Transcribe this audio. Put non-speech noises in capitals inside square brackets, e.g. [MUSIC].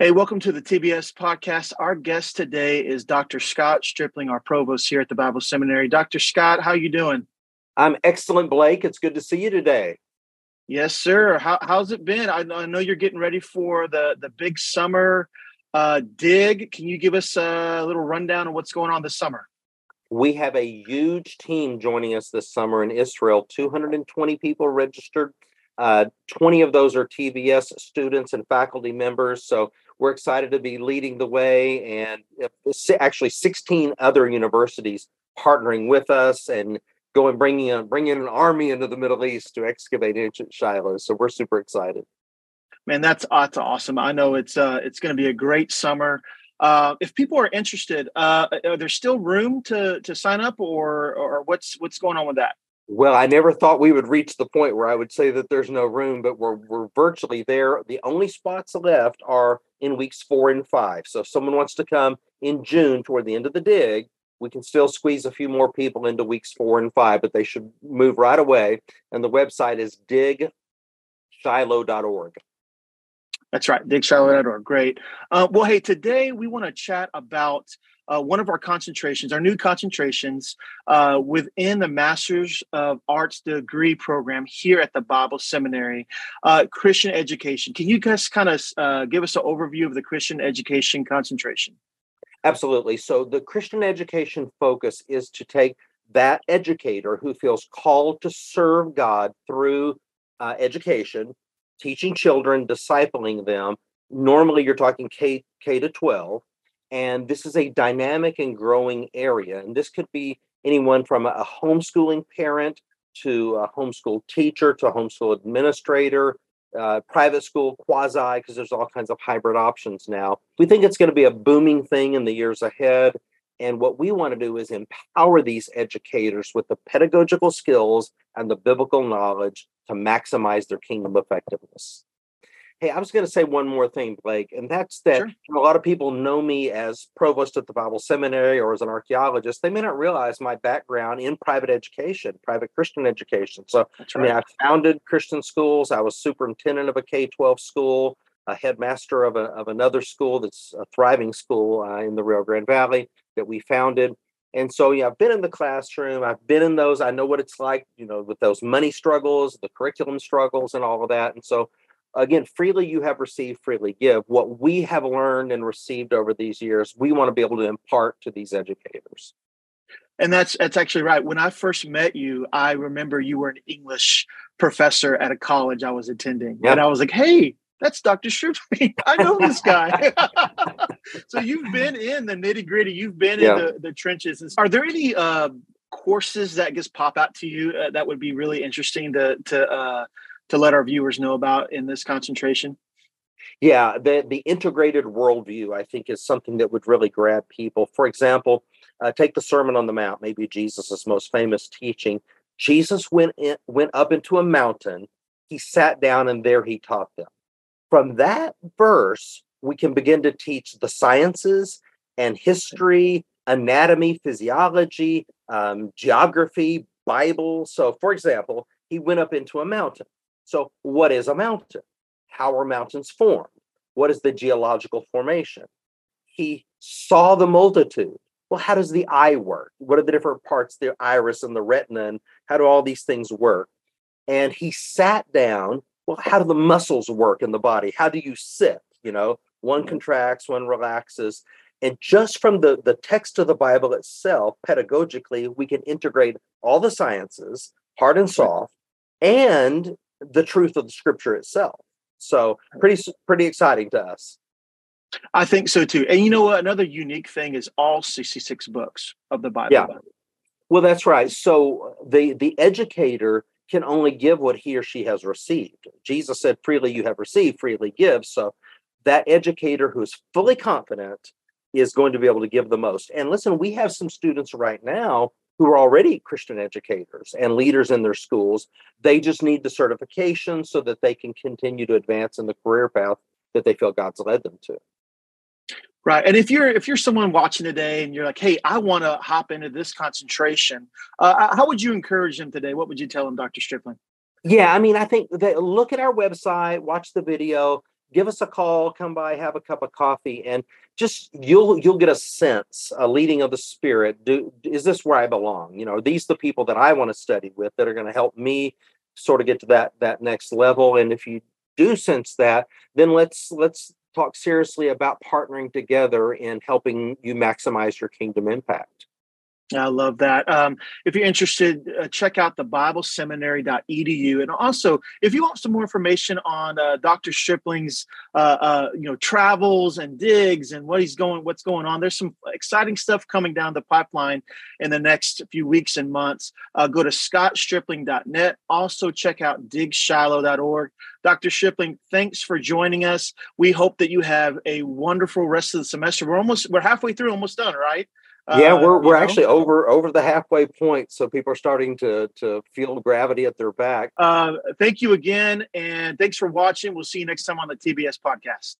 Hey, welcome to the TBS podcast. Our guest today is Dr. Scott Stripling, our provost here at the Bible Seminary. Dr. Scott, how are you doing? I'm excellent, Blake. It's good to see you today. Yes, sir. How, how's it been? I, I know you're getting ready for the the big summer uh, dig. Can you give us a little rundown of what's going on this summer? We have a huge team joining us this summer in Israel. 220 people registered. Uh, 20 of those are TBS students and faculty members. So we're excited to be leading the way, and actually 16 other universities partnering with us and going bringing a, bringing an army into the Middle East to excavate ancient Shiloh. So we're super excited. Man, that's that's awesome. I know it's uh, it's going to be a great summer. Uh, if people are interested, uh, are there still room to to sign up, or or what's what's going on with that? Well, I never thought we would reach the point where I would say that there's no room, but we're we're virtually there. The only spots left are in weeks four and five. So if someone wants to come in June toward the end of the dig, we can still squeeze a few more people into weeks four and five, but they should move right away. And the website is digshiloh.org. That's right, digshiloh.org. Great. Uh, well, hey, today we want to chat about uh, one of our concentrations, our new concentrations uh, within the Master's of Arts degree program here at the Bible Seminary, uh, Christian education. Can you guys kind of uh, give us an overview of the Christian education concentration? Absolutely. So, the Christian education focus is to take that educator who feels called to serve God through uh, education, teaching children, discipling them. Normally, you're talking K, K to 12 and this is a dynamic and growing area. And this could be anyone from a homeschooling parent to a homeschool teacher to a homeschool administrator, uh, private school, quasi, because there's all kinds of hybrid options now. We think it's going to be a booming thing in the years ahead. And what we want to do is empower these educators with the pedagogical skills and the biblical knowledge to maximize their kingdom effectiveness. Hey, I was going to say one more thing, Blake, and that's that sure. a lot of people know me as provost at the Bible Seminary or as an archaeologist. They may not realize my background in private education, private Christian education. So, that's I mean, I founded Christian schools. I was superintendent of a K 12 school, a headmaster of, a, of another school that's a thriving school uh, in the Rio Grande Valley that we founded. And so, yeah, I've been in the classroom. I've been in those. I know what it's like, you know, with those money struggles, the curriculum struggles, and all of that. And so, again, freely you have received, freely give. What we have learned and received over these years, we want to be able to impart to these educators. And that's that's actually right. When I first met you, I remember you were an English professor at a college I was attending, yep. and I was like, "Hey, that's Dr. Stripling. [LAUGHS] I know this guy." [LAUGHS] [LAUGHS] so you've been in the nitty gritty. You've been yeah. in the, the trenches. Are there any uh, courses that just pop out to you uh, that would be really interesting to to uh, to let our viewers know about in this concentration? Yeah, the, the integrated worldview, I think, is something that would really grab people. For example, uh, take the Sermon on the Mount, maybe Jesus' most famous teaching. Jesus went in, went up into a mountain. He sat down, and there he taught them. From that verse, we can begin to teach the sciences and history, anatomy, physiology, um, geography, Bible. So, for example, he went up into a mountain. So, what is a mountain? How are mountains formed? What is the geological formation? He saw the multitude. Well, how does the eye work? What are the different parts, the iris and the retina, and how do all these things work? And he sat down. Well, how do the muscles work in the body? How do you sit? You know, one mm-hmm. contracts, one relaxes. And just from the, the text of the Bible itself, pedagogically, we can integrate all the sciences, hard and soft, and the truth of the scripture itself. So pretty pretty exciting to us. I think so too. And you know what? Another unique thing is all 66 books of the Bible. Yeah. Well, that's right. So the the educator can only give what he or she has received. Jesus said, freely you have received, freely give. So that educator who is fully confident is going to be able to give the most. And listen, we have some students right now who are already Christian educators and leaders in their schools. They just need the certification so that they can continue to advance in the career path that they feel God's led them to. Right. And if you're if you're someone watching today and you're like, hey, I want to hop into this concentration, uh, how would you encourage them today? What would you tell them, Dr. Stripling? Yeah, I mean, I think that look at our website, watch the video, give us a call, come by, have a cup of coffee, and just you'll you'll get a sense, a leading of the spirit. Do is this where I belong? You know, these the people that I want to study with that are going to help me sort of get to that that next level. And if you do sense that, then let's let's talk seriously about partnering together in helping you maximize your kingdom impact. I love that. Um, if you're interested, uh, check out the BibleSeminary.edu, and also if you want some more information on uh, Dr. Stripling's, uh, uh, you know, travels and digs and what he's going, what's going on. There's some exciting stuff coming down the pipeline in the next few weeks and months. Uh, go to ScottStripling.net. Also check out DigShiloh.org. Dr. Stripling, thanks for joining us. We hope that you have a wonderful rest of the semester. We're almost, we're halfway through, almost done, right? Yeah, uh, we're we're actually over over the halfway point, so people are starting to to feel gravity at their back. Uh, thank you again, and thanks for watching. We'll see you next time on the TBS podcast.